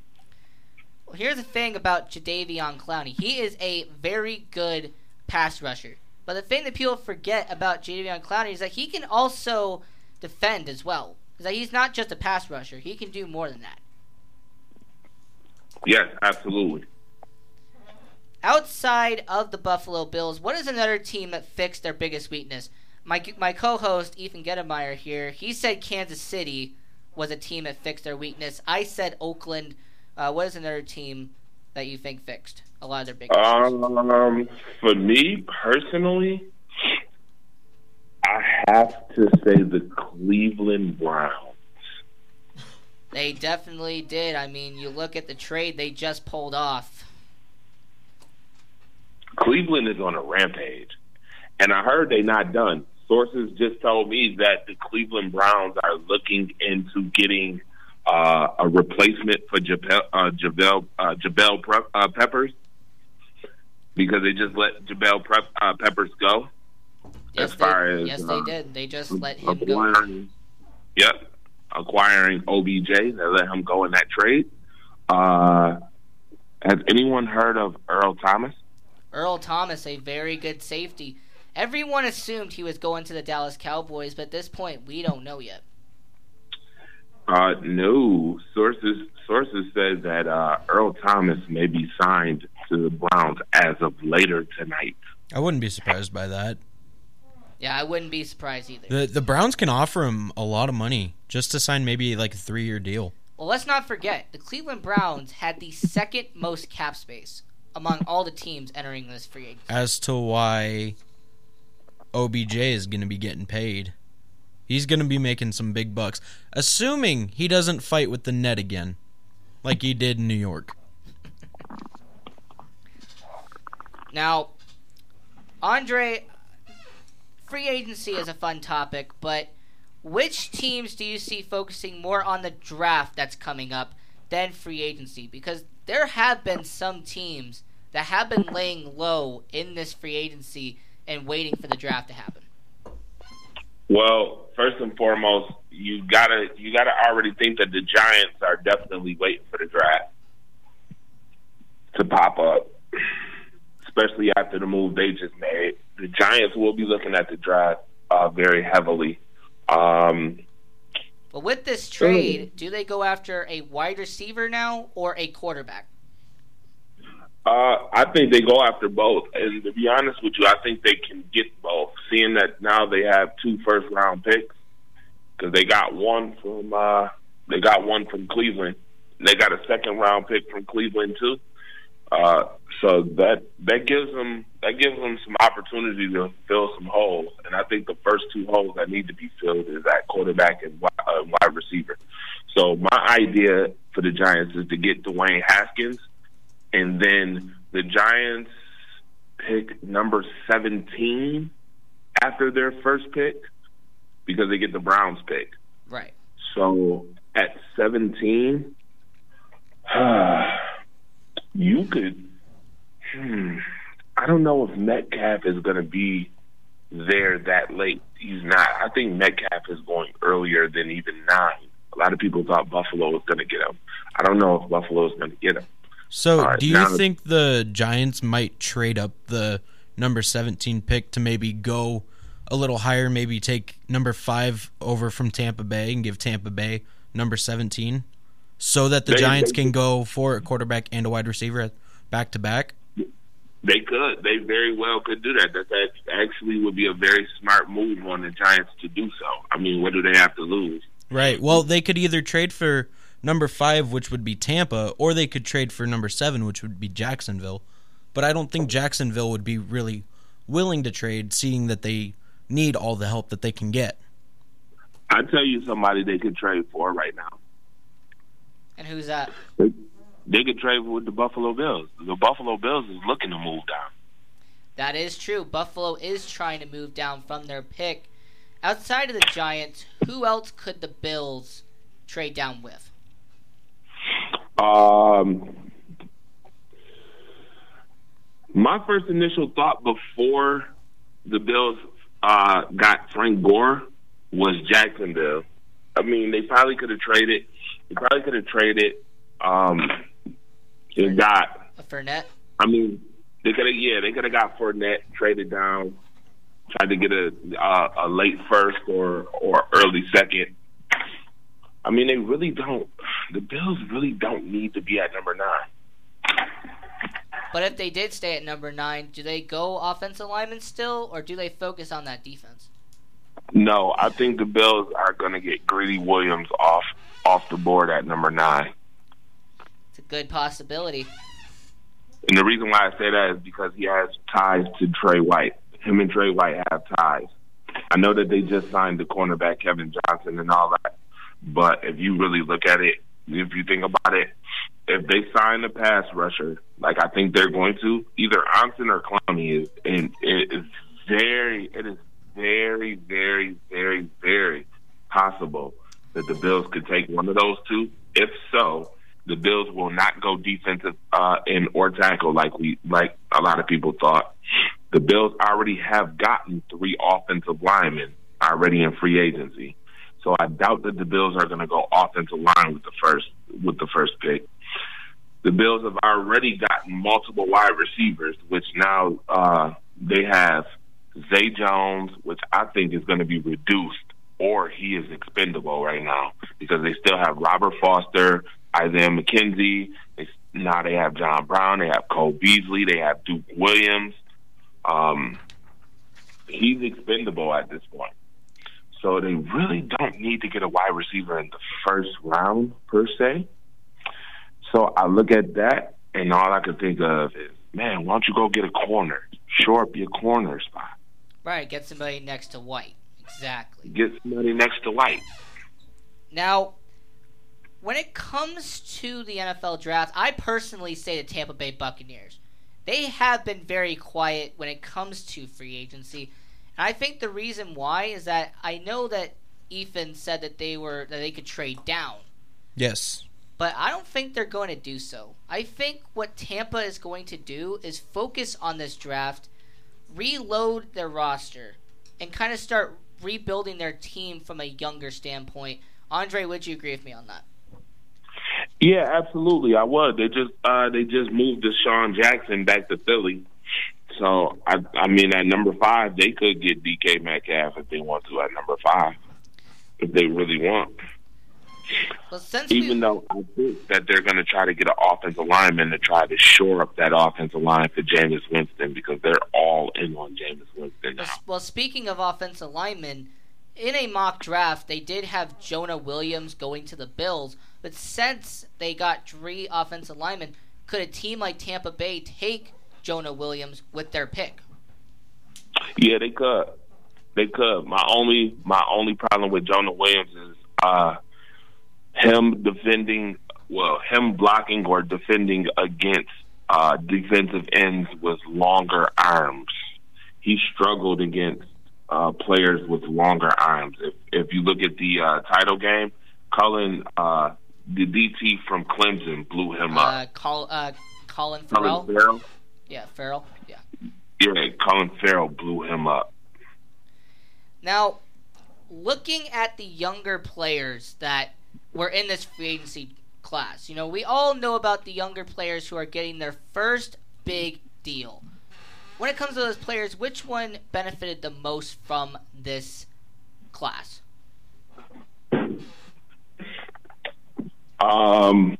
Well, here's the thing about Jadeveon Clowney. He is a very good pass rusher. But the thing that people forget about Jadeveon Clowney is that he can also defend as well. Is that he's not just a pass rusher. He can do more than that. Yes, absolutely. Outside of the Buffalo Bills, what is another team that fixed their biggest weakness? My my co-host Ethan Gettemeyer here, he said Kansas City was a team that fixed their weakness. I said Oakland. Uh, what is another team that you think fixed a lot of their big? Um, for me personally, I have to say the Cleveland Browns. They definitely did. I mean, you look at the trade they just pulled off. Cleveland is on a rampage, and I heard they're not done. Sources just told me that the Cleveland Browns are looking into getting uh, a replacement for Jabrill uh, Jabrill, uh, Jabrill Pre- uh, Peppers because they just let Jabrill Pre- uh, Peppers go. Yes, as far they, as yes, uh, they did. They just let him go. yep, acquiring OBJ. They let him go in that trade. Uh, has anyone heard of Earl Thomas? Earl Thomas, a very good safety. Everyone assumed he was going to the Dallas Cowboys, but at this point, we don't know yet. Uh, no sources sources said that uh, Earl Thomas may be signed to the Browns as of later tonight. I wouldn't be surprised by that. Yeah, I wouldn't be surprised either. The the Browns can offer him a lot of money just to sign maybe like a three year deal. Well, let's not forget the Cleveland Browns had the second most cap space among all the teams entering this free agency. As to why OBJ is going to be getting paid, he's going to be making some big bucks, assuming he doesn't fight with the net again, like he did in New York. Now, Andre, free agency is a fun topic, but which teams do you see focusing more on the draft that's coming up than free agency? Because there have been some teams that have been laying low in this free agency and waiting for the draft to happen. Well, first and foremost, you gotta you gotta already think that the Giants are definitely waiting for the draft to pop up, especially after the move they just made. The Giants will be looking at the draft uh, very heavily. Um, But with this trade, do they go after a wide receiver now or a quarterback? Uh, I think they go after both, and to be honest with you, I think they can get both. Seeing that now they have two first round picks because they got one from uh, they got one from Cleveland. They got a second round pick from Cleveland too. Uh, So that that gives them that gives them some opportunity to fill some holes, and I think the first two holes that need to be filled is at quarterback and wide, uh, wide receiver. So my idea for the Giants is to get Dwayne Haskins, and then the Giants pick number seventeen after their first pick because they get the Browns pick. Right. So at 17, you could. Hmm, I don't know if Metcalf is going to be there that late. He's not. I think Metcalf is going earlier than even nine. A lot of people thought Buffalo was going to get him. I don't know if Buffalo is going to get him. So, right, do you think the Giants might trade up the number 17 pick to maybe go a little higher, maybe take number 5 over from Tampa Bay and give Tampa Bay number 17 so that the They- Giants they- can go for a quarterback and a wide receiver back to back? They could. They very well could do that. That that actually would be a very smart move on the Giants to do so. I mean, what do they have to lose? Right. Well, they could either trade for number 5 which would be Tampa or they could trade for number 7 which would be Jacksonville. But I don't think Jacksonville would be really willing to trade seeing that they need all the help that they can get. I tell you, somebody they could trade for right now. And who's that? They, they could trade with the Buffalo Bills. The Buffalo Bills is looking to move down. That is true. Buffalo is trying to move down from their pick. Outside of the Giants, who else could the Bills trade down with? Um, my first initial thought before the Bills uh, got Frank Gore was Jacksonville. I mean, they probably could have traded. They probably could have traded. Um, and got. A Fournette? I mean, they could have. Yeah, they could have got Fournette traded down. Tried to get a uh, a late first or or early second. I mean, they really don't. The Bills really don't need to be at number nine. But if they did stay at number nine, do they go offensive lineman still, or do they focus on that defense? No, I think the Bills are going to get Greedy Williams off off the board at number nine. It's a good possibility. And the reason why I say that is because he has ties to Trey White. Him and Trey White have ties. I know that they just signed the cornerback Kevin Johnson and all that, but if you really look at it, if you think about it, if they sign a pass rusher, like I think they're going to, either Ansah or Clowney is, and it is very, it is very, very, very, very possible that the Bills could take one of those two. If so, the Bills will not go defensive uh, in or tackle like we like a lot of people thought. The Bills already have gotten three offensive linemen already in free agency, so I doubt that the Bills are going to go offensive line with the first with the first pick. The Bills have already gotten multiple wide receivers, which now uh, they have Zay Jones, which I think is going to be reduced, or he is expendable right now because they still have Robert Foster, Isaiah McKenzie. They, now they have John Brown. They have Cole Beasley. They have Duke Williams. Um, he's expendable at this point. So they really don't need to get a wide receiver in the first round per se. So I look at that, and all I could think of is, man, why don't you go get a corner? Shore up your corner spot. Right, get somebody next to White. Exactly. Get somebody next to White. Now, when it comes to the NFL draft, I personally say the Tampa Bay Buccaneers. They have been very quiet when it comes to free agency. And I think the reason why is that I know that Ethan said that they were that they could trade down. Yes. But I don't think they're going to do so. I think what Tampa is going to do is focus on this draft, reload their roster, and kind of start rebuilding their team from a younger standpoint. Andre, would you agree with me on that? Yeah, absolutely. I would. They just uh they just moved DeSean Jackson back to Philly. So I I mean at number five they could get DK Metcalf if they want to at number five. If they really want. Well, since Even though I think that they're gonna try to get an offensive lineman to try to shore up that offensive line for Jameis Winston because they're all in on Jameis Winston now. Well, speaking of offensive linemen, in a mock draft, they did have Jonah Williams going to the Bills, but since they got three offensive linemen, could a team like Tampa Bay take Jonah Williams with their pick? Yeah, they could. They could. My only my only problem with Jonah Williams is uh, him defending, well, him blocking or defending against uh, defensive ends with longer arms. He struggled against uh, players with longer arms. If if you look at the uh, title game, Cullen, uh, the DT from Clemson blew him Uh, up. Col- uh, Clelin Ferrell. Clelin Ferrell. Yeah, Ferrell. Yeah. Yeah, Clelin Ferrell blew him up. Now, looking at the younger players that were in this free agency class, you know, we all know about the younger players who are getting their first big deal. When it comes to those players, which one benefited the most from this class? Um,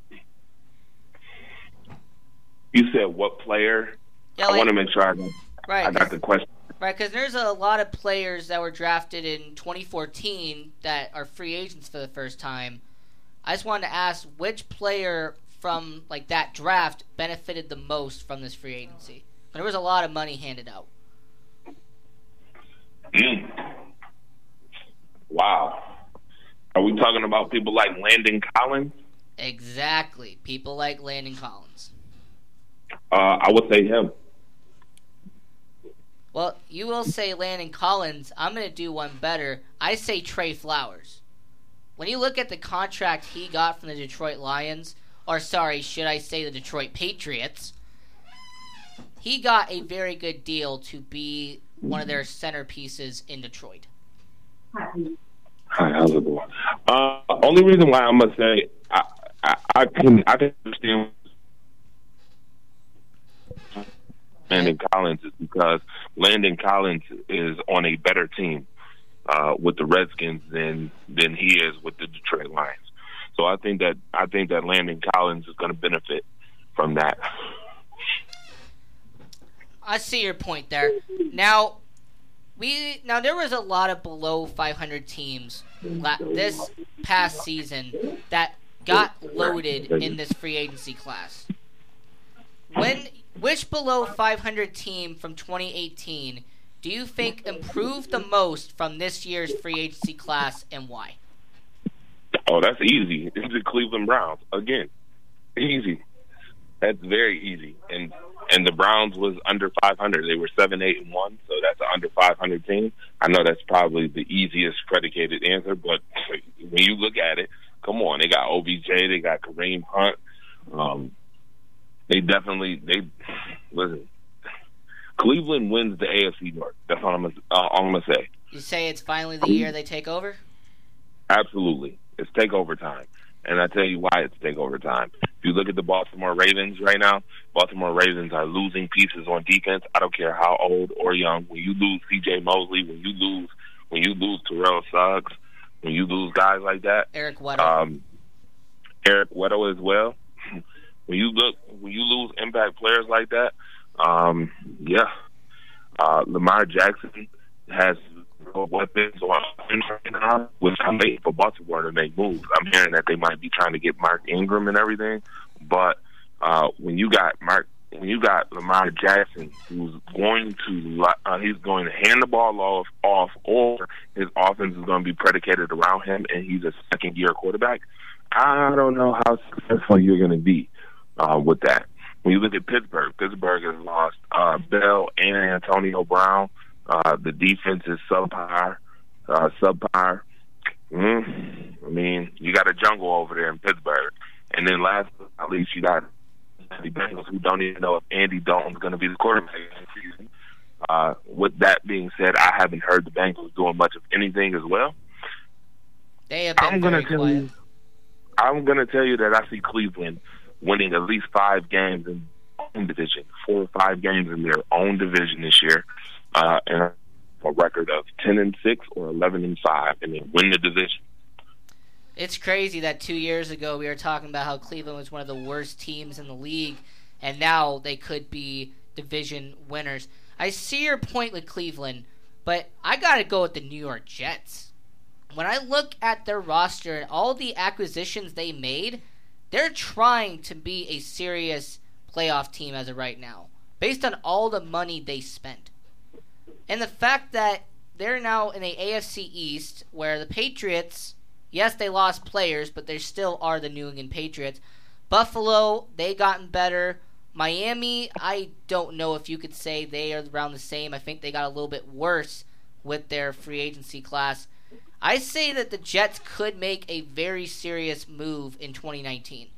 you said what player? Yeah, I want to make sure I got, Right, I got the question. Right, because there's a lot of players that were drafted in 2014 that are free agents for the first time. I just wanted to ask which player from like that draft benefited the most from this free agency. There was a lot of money handed out. Mm. Wow. Are we talking about people like Landon Collins? Exactly, people like Landon Collins. Uh, I would say him. Well, you will say Landon Collins. I'm going to do one better. I say Trey Flowers. When you look at the contract he got from the Detroit Lions, or sorry, should I say the Detroit Patriots, he got a very good deal to be one of their centerpieces in Detroit. Hi, how's it going? Uh, only reason why I'm gonna say I, I, I can I can understand Landon Collins is because Landon Collins is on a better team uh, with the Redskins than than he is with the Detroit Lions. So I think that I think that Landon Collins is going to benefit from that. I see your point there. Now, we now there was a lot of below 500 teams this past season that got loaded in this free agency class. When which below 500 team from 2018 do you think improved the most from this year's free agency class and why? Oh, that's easy. It's the Cleveland Browns again. Easy. That's very easy. And and the Browns was under 500. They were seven, eight, and one. So that's an under 500 team. I know that's probably the easiest predicated answer, but when you look at it, come on, they got OBJ, they got Kareem Hunt. Um, they definitely they listen. Cleveland wins the AFC North. That's all I'm gonna, uh, all I'm gonna say. You say it's finally the year they take over? Absolutely. It's takeover time. And I tell you why it's takeover time. If you look at the Baltimore Ravens right now, Baltimore Ravens are losing pieces on defense. I don't care how old or young. When you lose CJ Mosley, when you lose when you lose Terrell Suggs, when you lose guys like that, Eric Weddle. um, Eric Weddle as well. When you look, when you lose impact players like that, um, yeah, uh, Lamar Jackson has weapons now, which I'm waiting for Baltimore to make moves. I'm hearing that they might be trying to get Mark Ingram and everything, but uh, when you got Mark, when you got Lamar Jackson, who's going to uh, he's going to hand the ball off, off, or his offense is going to be predicated around him, and he's a second year quarterback. I don't know how successful you're going to be uh, with that. When you look at Pittsburgh, Pittsburgh has lost uh, Bell and Antonio Brown. Uh, the defense is subpar. Uh, subpar. Mm, I mean, you got a jungle over there in Pittsburgh. And then last but not least, you got the Bengals who don't even know if Andy Dalton's going to be the quarterback next season. Uh, with that being said, I haven't heard the Bengals doing much of anything as well. They have been I'm gonna tell quiet. you. I'm gonna tell you that I see Cleveland winning at least five games in their own division, four or five games in their own division this year, uh, and a record of ten and six or eleven and five, and then win the division. It's crazy that two years ago we were talking about how Cleveland was one of the worst teams in the league, and now they could be division winners. I see your point with Cleveland, but I gotta go with the New York Jets. When I look at their roster and all the acquisitions they made, they're trying to be a serious playoff team as of right now, based on all the money they spent. And the fact that they're now in the AFC East, where the Patriots, yes, they lost players, but they still are the New England Patriots. Buffalo, they gotten better. Miami, I don't know if you could say they are around the same. I think they got a little bit worse with their free agency class. I say that the Jets could make a very serious move in 2019.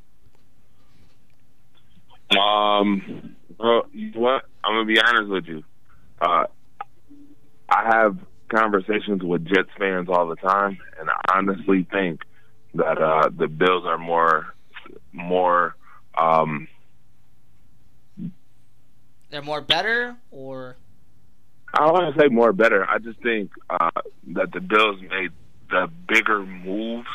Um, well, you know what? I'm gonna be honest with you. Uh, I have conversations with Jets fans all the time, and I honestly think that uh, the Bills are more, more. Um, They're more better, or I don't want to say more better. I just think uh, that the Bills made the bigger moves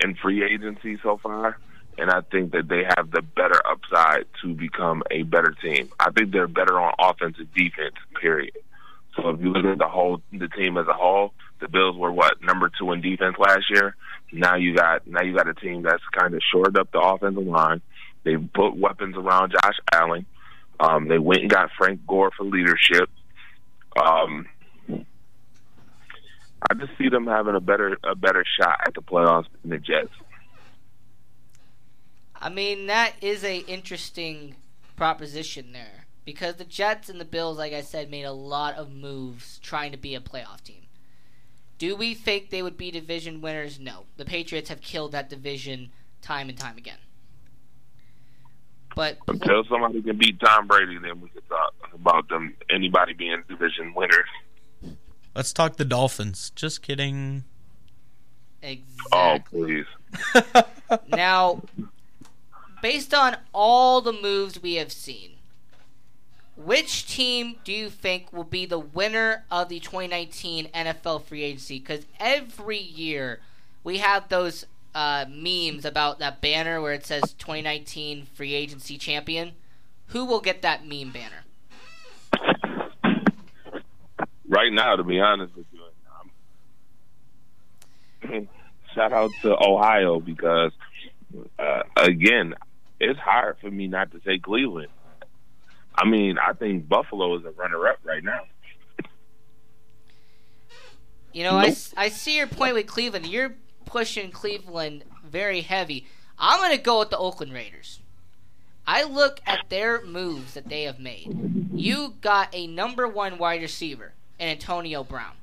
in free agency so far, and I think that they have the better upside to become a better team. I think they're better on offense and defense. Period. So if you look at the whole the team as a whole, the Bills were what number two in defense last year. Now you got now you got a team that's kind of shored up the offensive line. They put weapons around Josh Allen. Um, they went and got Frank Gore for leadership. Um, I just see them having a better a better shot at the playoffs than the Jets. I mean that is a interesting proposition there because the Jets and the Bills, like I said, made a lot of moves trying to be a playoff team. Do we think they would be division winners? No. The Patriots have killed that division time and time again. But Until somebody can beat Tom Brady, then we can talk about them anybody being division winners. Let's talk the Dolphins. Just kidding. Oh please. <laughs> now, based on all the moves we have seen, which team do you think will be the winner of the 2019 NFL free agency? Because every year we have those uh, memes about that banner where it says 2019 free agency champion. Who will get that meme banner? Right now, to be honest with you, shout out to Ohio because uh, again, it's hard for me not to say Cleveland. I mean, I think Buffalo is a runner-up right now. You know, I I see your point with Cleveland. You're pushing Cleveland very heavy. I'm going to go with the Oakland Raiders. I look at their moves that they have made. You got a number one wide receiver in Antonio Brown.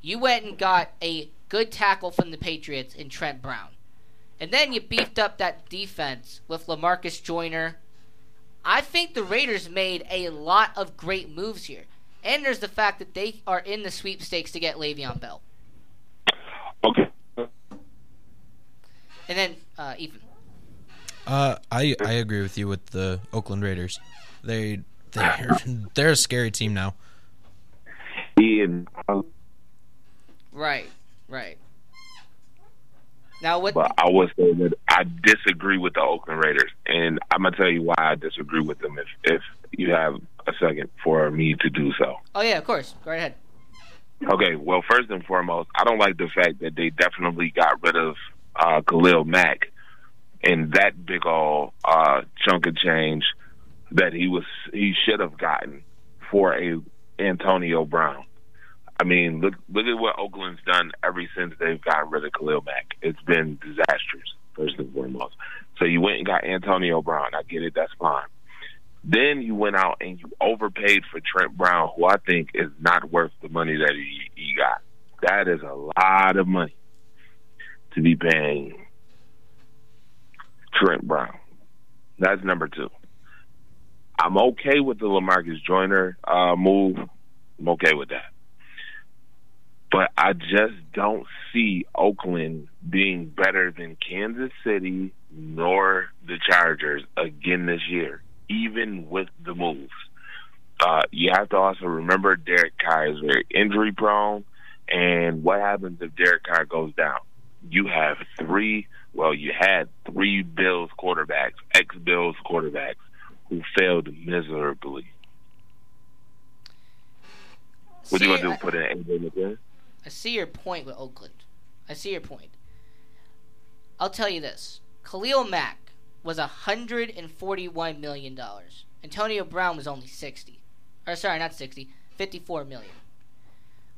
You went and got a good tackle from the Patriots in Trent Brown. And then you beefed up that defense with Lamarcus Joyner. I think the Raiders made a lot of great moves here. And there's the fact that they are in the sweepstakes to get Le'Veon Bell. Okay. And then, uh, Ethan. Uh, I I agree with you with the Oakland Raiders. They they're <laughs> they're a scary team now. Ian, Right, right. Now, what? but I would say that I disagree with the Oakland Raiders, and I'm gonna tell you why I disagree with them. If if you have a second for me to do so. Oh yeah, of course. Go right ahead. Okay, well, first and foremost, I don't like the fact that they definitely got rid of uh, Khalil Mack and that big old uh, chunk of change that he was he should have gotten for a Antonio Brown. I mean, look look at what Oakland's done ever since they've gotten rid of Khalil Mack. It's been disastrous, first and foremost. So you went and got Antonio Brown. I get it, that's fine. Then you went out and you overpaid for Trent Brown, who I think is not worth the money that he, he got. That is a lot of money to be paying Trent Brown. That's number two. I'm okay with the Lamarcus Joyner uh, move. I'm okay with that. But I just don't see Oakland being better than Kansas City nor the Chargers again this year, even with the moves. Uh, you have to also remember Derek Carr is very injury prone. And what happens if Derek Carr goes down? You have three, well, you had three Bills quarterbacks, ex Bills quarterbacks, who failed miserably. What you See, gonna I- do? Put in AJ McCarron? I see your point with Oakland. I see your point. I'll tell you this: Khalil Mack was 141 million dollars. Antonio Brown was only 60. Or sorry, not 60, 54 million.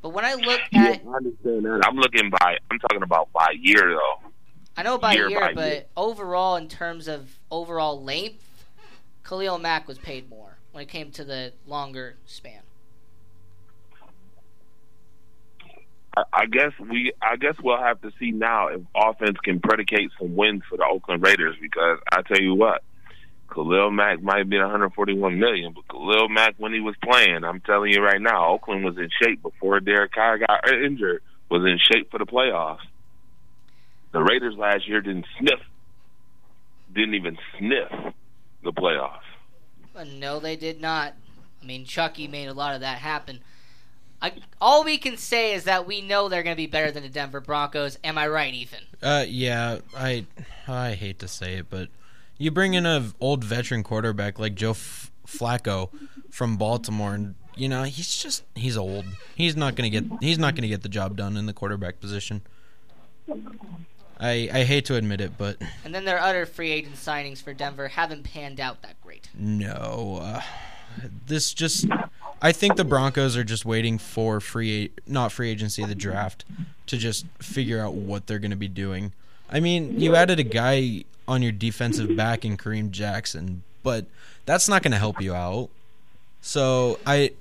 But when I look Yeah, at I understand that. I'm looking by. I'm talking about by year though. I know by Year year, by but year. overall, in terms of overall length, Khalil Mack was paid more when it came to the longer span. I, guess we. I guess we'll have to see now if offense can predicate some wins for the Oakland Raiders. Because I tell you what, Khalil Mack might be 141 million, but Khalil Mack when he was playing, I'm telling you right now, Oakland was in shape before Derek Carr got injured. Was in shape for the playoffs. The Raiders last year didn't sniff. Didn't even sniff the playoffs. But no, they did not. I mean, Chucky made a lot of that happen. I, all we can say is that we know they're going to be better than the Denver Broncos. Am I right, Ethan? Uh, yeah, I I hate to say it, but you bring in an old veteran quarterback like Joe F- Flacco from Baltimore, and you know he's just he's old. He's not gonna get he's not gonna get the job done in the quarterback position. I I hate to admit it, but And then their other free agent signings for Denver haven't panned out that great. no. Uh, this just I think the Broncos are just waiting for free not free agency the draft to just figure out what they're going to be doing. I mean, you added a guy on your defensive back in Kareem Jackson, but that's not going to help you out. So, I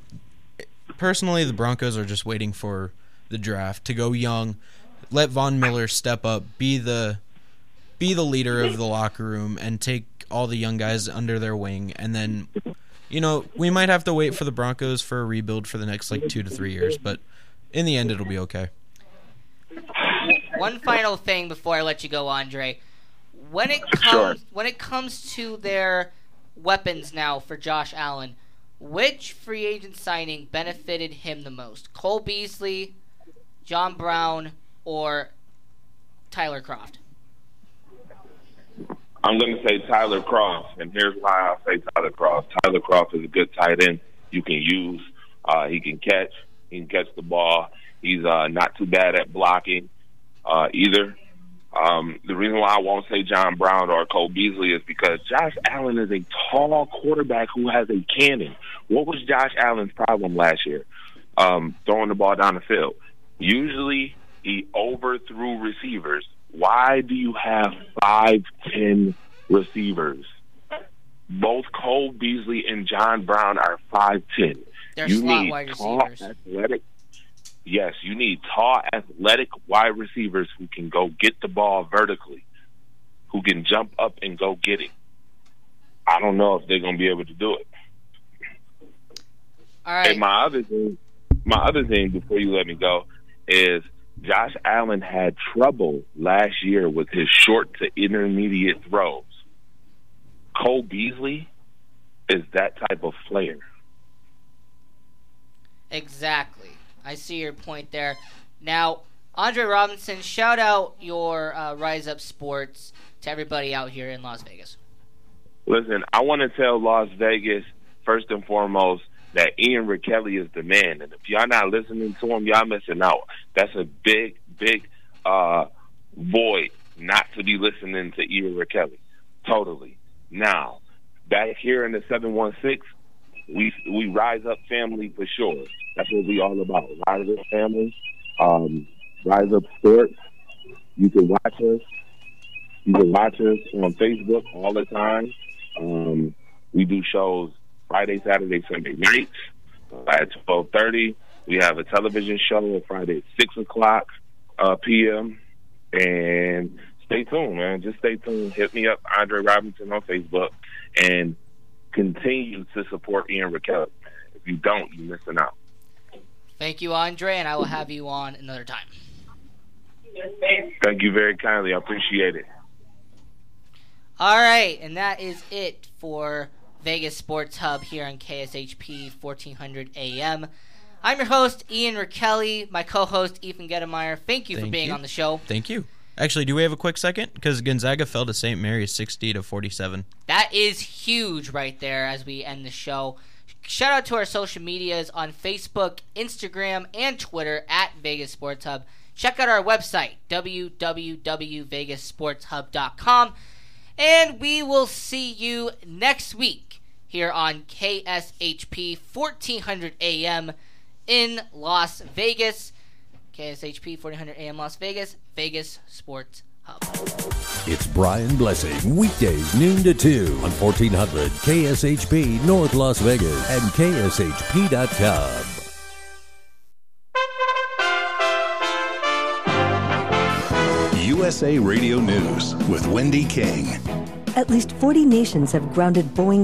personally the Broncos are just waiting for the draft to go young, let Von Miller step up, be the be the leader of the locker room and take all the young guys under their wing and then you know, we might have to wait for the Broncos for a rebuild for the next like 2 to 3 years, but in the end it'll be okay. One final thing before I let you go, Andre. When it comes when it comes to their weapons now for Josh Allen, which free agent signing benefited him the most? Cole Beasley, John Brown, or Tyler Kroft? I'm going to say Tyler Kroft, and here's why I'll say Tyler Kroft. Tyler Kroft is a good tight end you can use. Uh, he can catch. He can catch the ball. He's uh, not too bad at blocking uh, either. Um, the reason why I won't say John Brown or Cole Beasley is because Josh Allen is a tall quarterback who has a cannon. What was Josh Allen's problem last year? Um, throwing the ball down the field. Usually he overthrew receivers. Why do you have five ten receivers? Both Cole Beasley and John Brown are five ten. They're you slot need wide tall, receivers. athletic. Yes, you need tall, athletic wide receivers who can go get the ball vertically, who can jump up and go get it. I don't know if they're going to be able to do it. All right. And my other thing, my other thing before you let me go is Josh Allen had trouble last year with his short to intermediate throws. Cole Beasley is that type of player. Exactly. I see your point there. Now, Andre Robinson, shout out your uh, Rise Up Sports to everybody out here in Las Vegas. Listen, I want to tell Las Vegas first and foremost that Ian Kelly is the man, and if y'all not listening to him, y'all missing out. That's a big, big uh, void not to be listening to Ian Kelly. Totally. Now, back here in the seven one six, we we rise up family for sure. That's what we all about. Rise up family. Um, rise up sports. You can watch us. You can watch us on Facebook all the time. Um, we do shows Friday, Saturday, Sunday nights uh, at twelve thirty. We have a television show on Friday at six o'clock uh, p.m. And stay tuned, man. Just stay tuned. Hit me up, Andre Robinson on Facebook, and continue to support Ian Raquel. If you don't, you're missing out. Thank you, Andre, and I will have you on another time. Thank you very kindly. I appreciate it. All right, and that is it for Vegas Sports Hub here on KSHP 1400 AM. I'm your host, Ian Rakelli, my co host, Ethan Gettemeyer. Thank you for being you. on the show. Thank you. Actually, do we have a quick second? Because Gonzaga fell to St. Mary's 60 to 47. That is huge right there as we end the show. Shout out to our social medias on Facebook, Instagram, and Twitter at Vegas Sports Hub. Check out our website, www.vegassportshub.com. And we will see you next week here on KSHP 1400 AM in Las Vegas. KSHP 1400 AM Las Vegas, Vegas Sports Hub. It's Brian Blessing, weekdays noon to 2 on 1400 KSHP North Las Vegas and KSHP.com. USA Radio News with Wendy King. At least 40 nations have grounded Boeing's